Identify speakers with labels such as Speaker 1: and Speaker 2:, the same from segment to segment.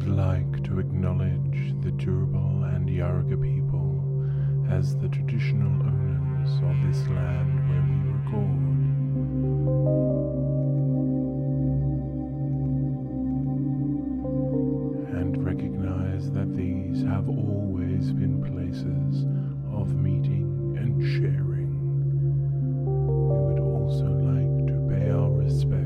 Speaker 1: would like to acknowledge the Turrbal and Yuggera people as the traditional owners of this land where we record. And recognize that these have always been places of meeting and sharing. We would also like to pay our respects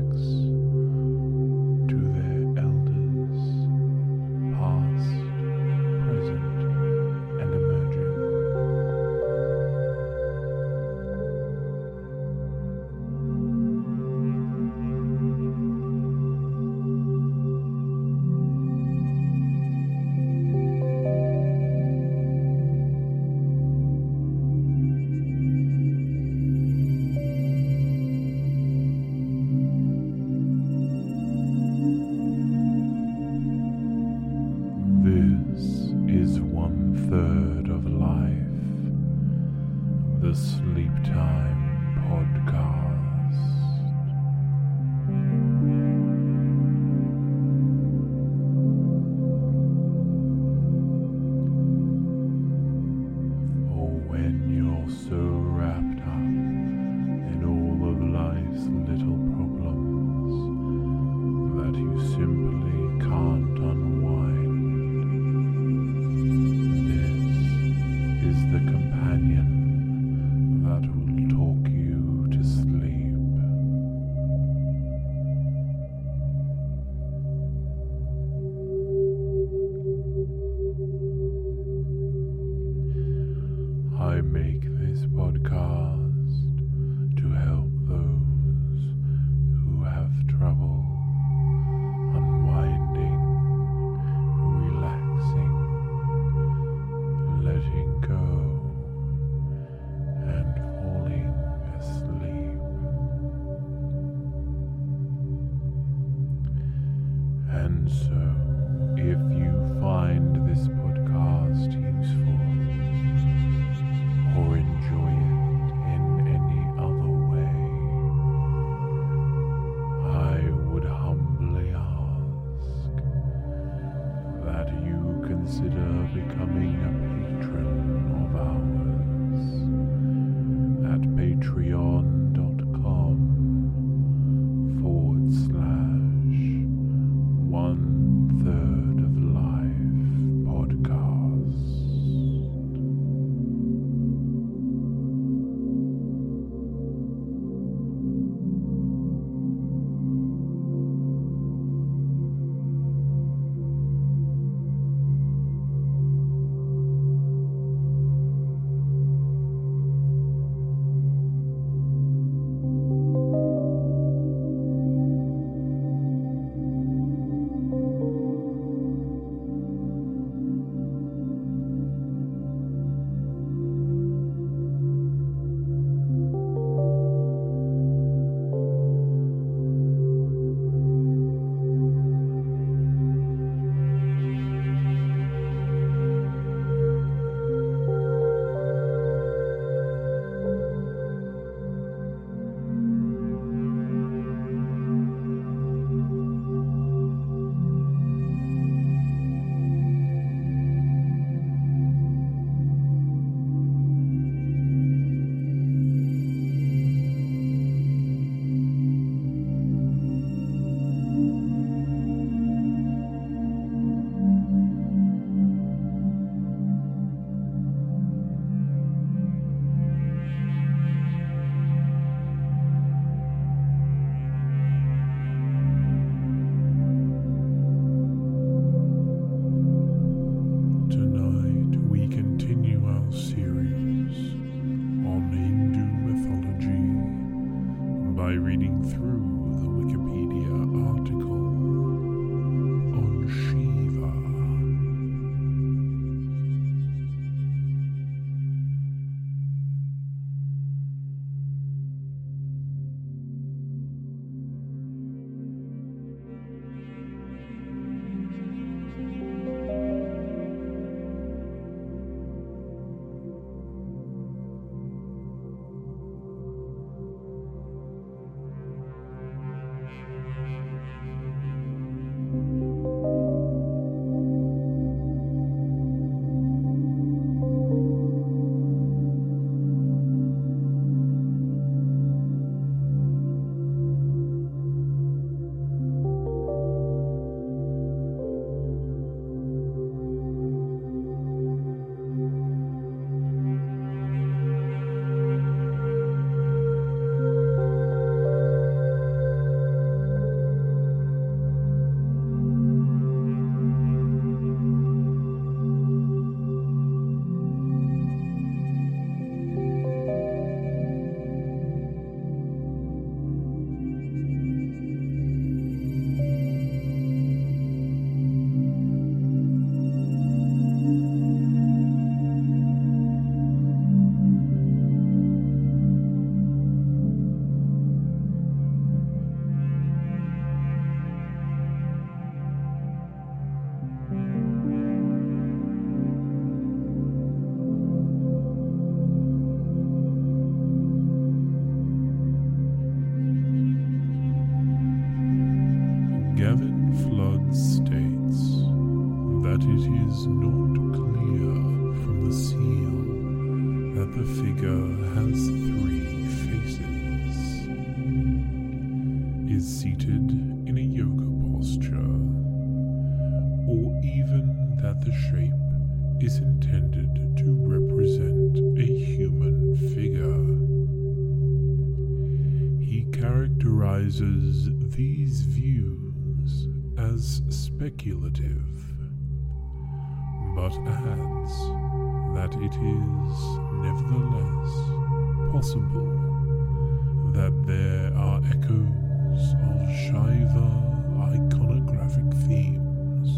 Speaker 1: that there are echoes of Shiva iconographic themes,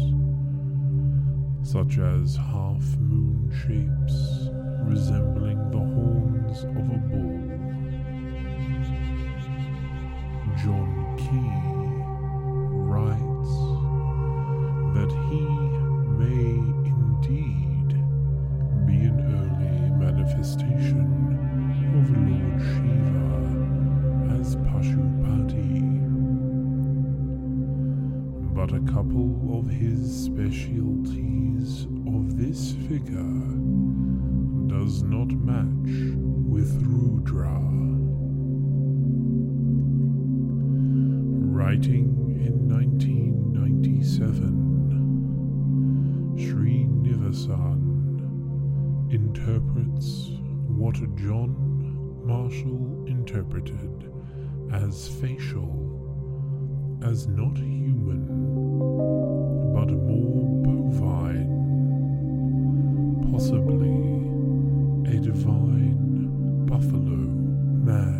Speaker 1: such as half moon shapes resembling the horns of a bull. John Keay writes that he may indeed Rudra. Writing in 1997, Srinivasan interprets what John Marshall interpreted as facial as not human, but more bovine, possibly a divine buffalo man.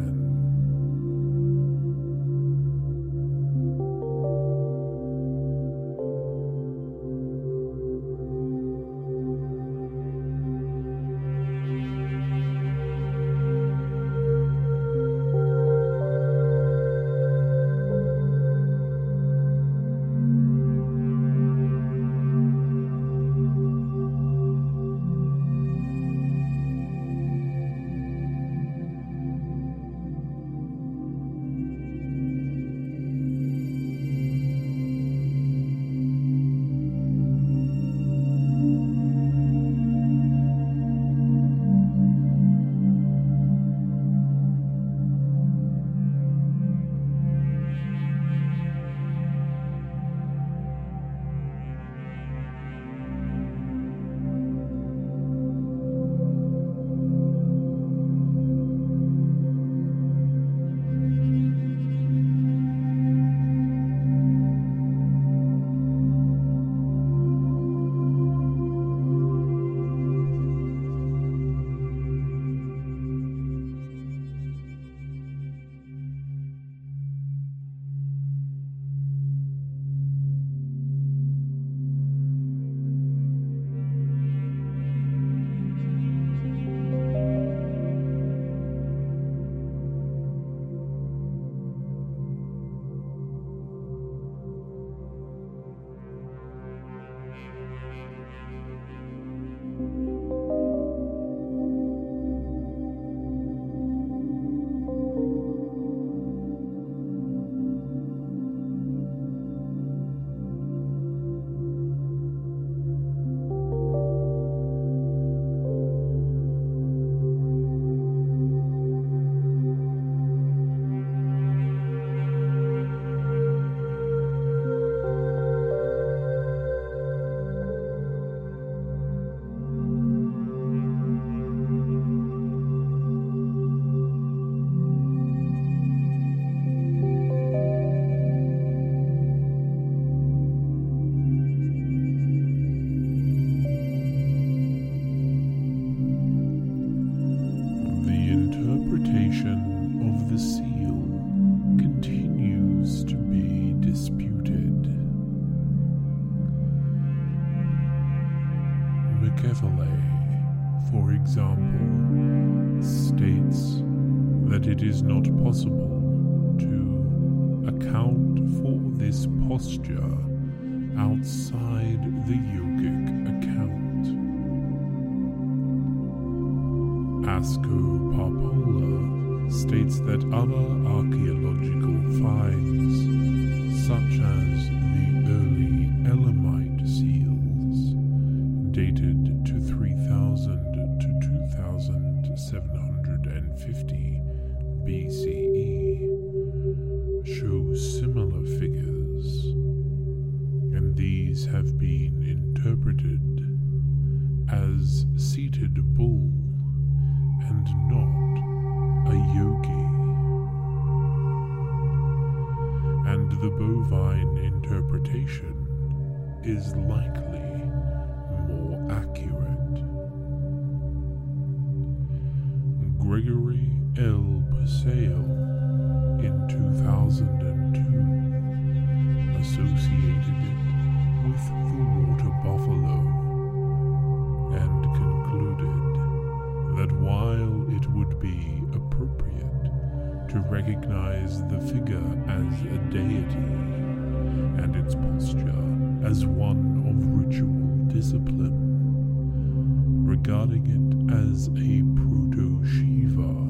Speaker 1: to account for this posture outside the yogic account. Asko Parpola states that other archaeological finds, such as the early Elamite seals, dated to 3000 to 2750 BC, minded bull and not a yogi. And the bovine interpretation is likely more accurate. Gregory L. Possehl to recognize the figure as a deity and its posture as one of ritual discipline, regarding it as a proto Shiva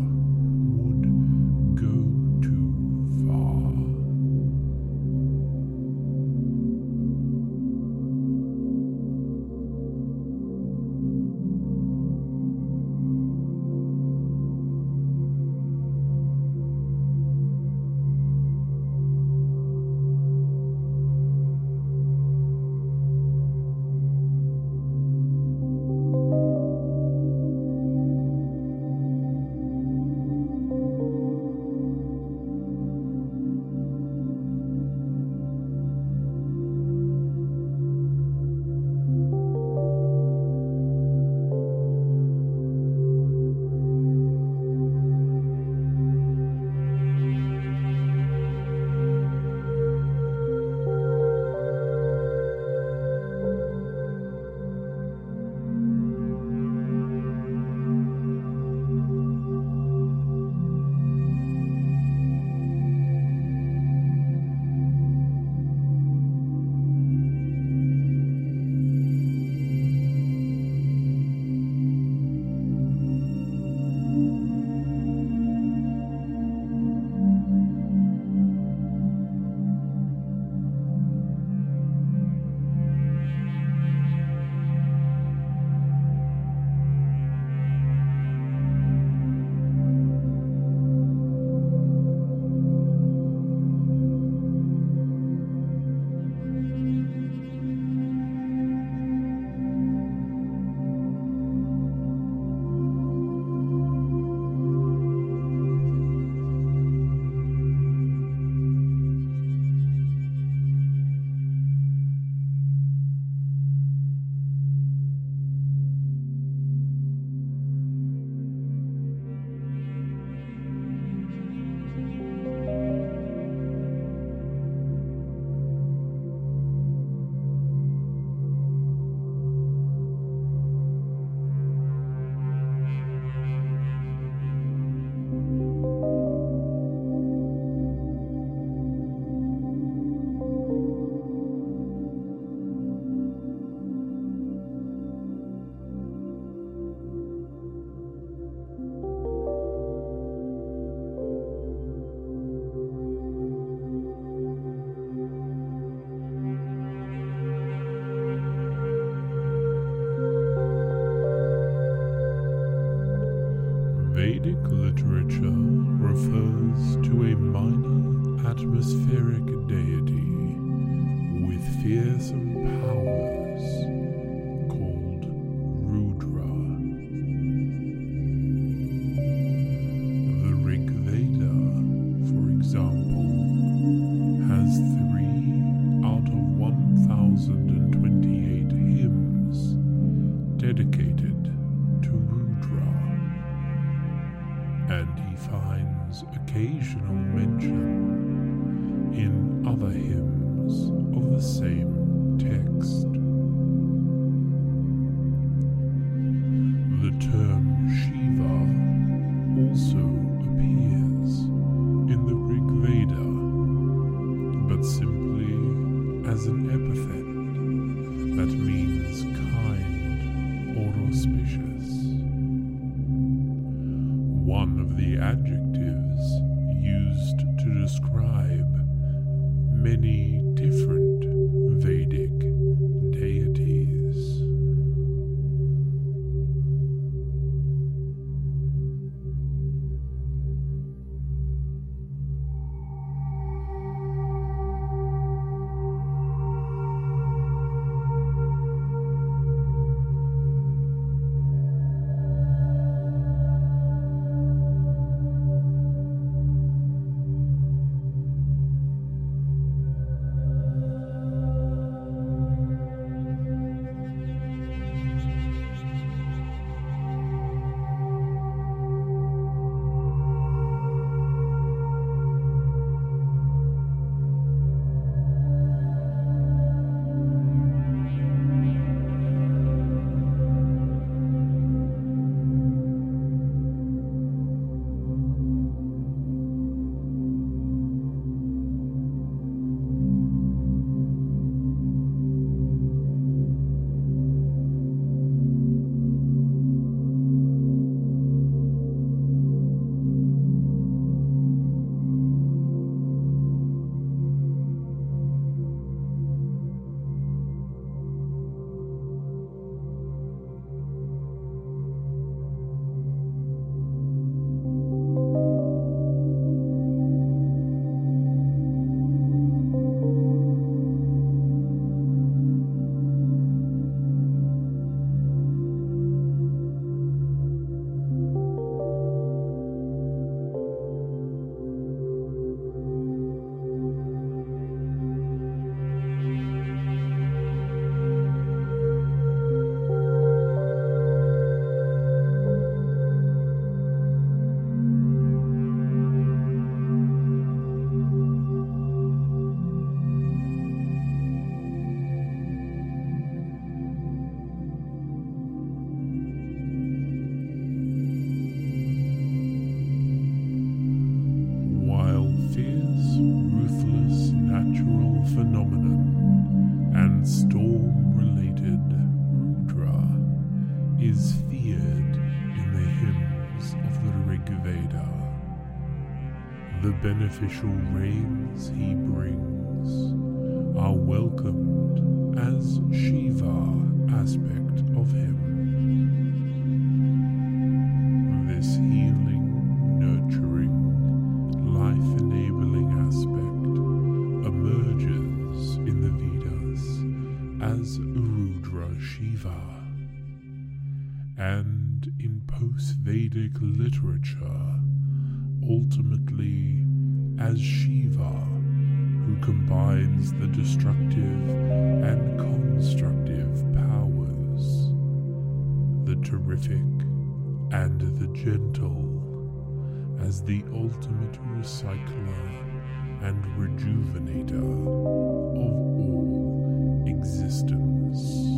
Speaker 1: Boom. Rudra Shiva, and in post Vedic literature, ultimately as Shiva, who combines the destructive and constructive powers, the terrific and the gentle, as the ultimate recycler and rejuvenator of all existence.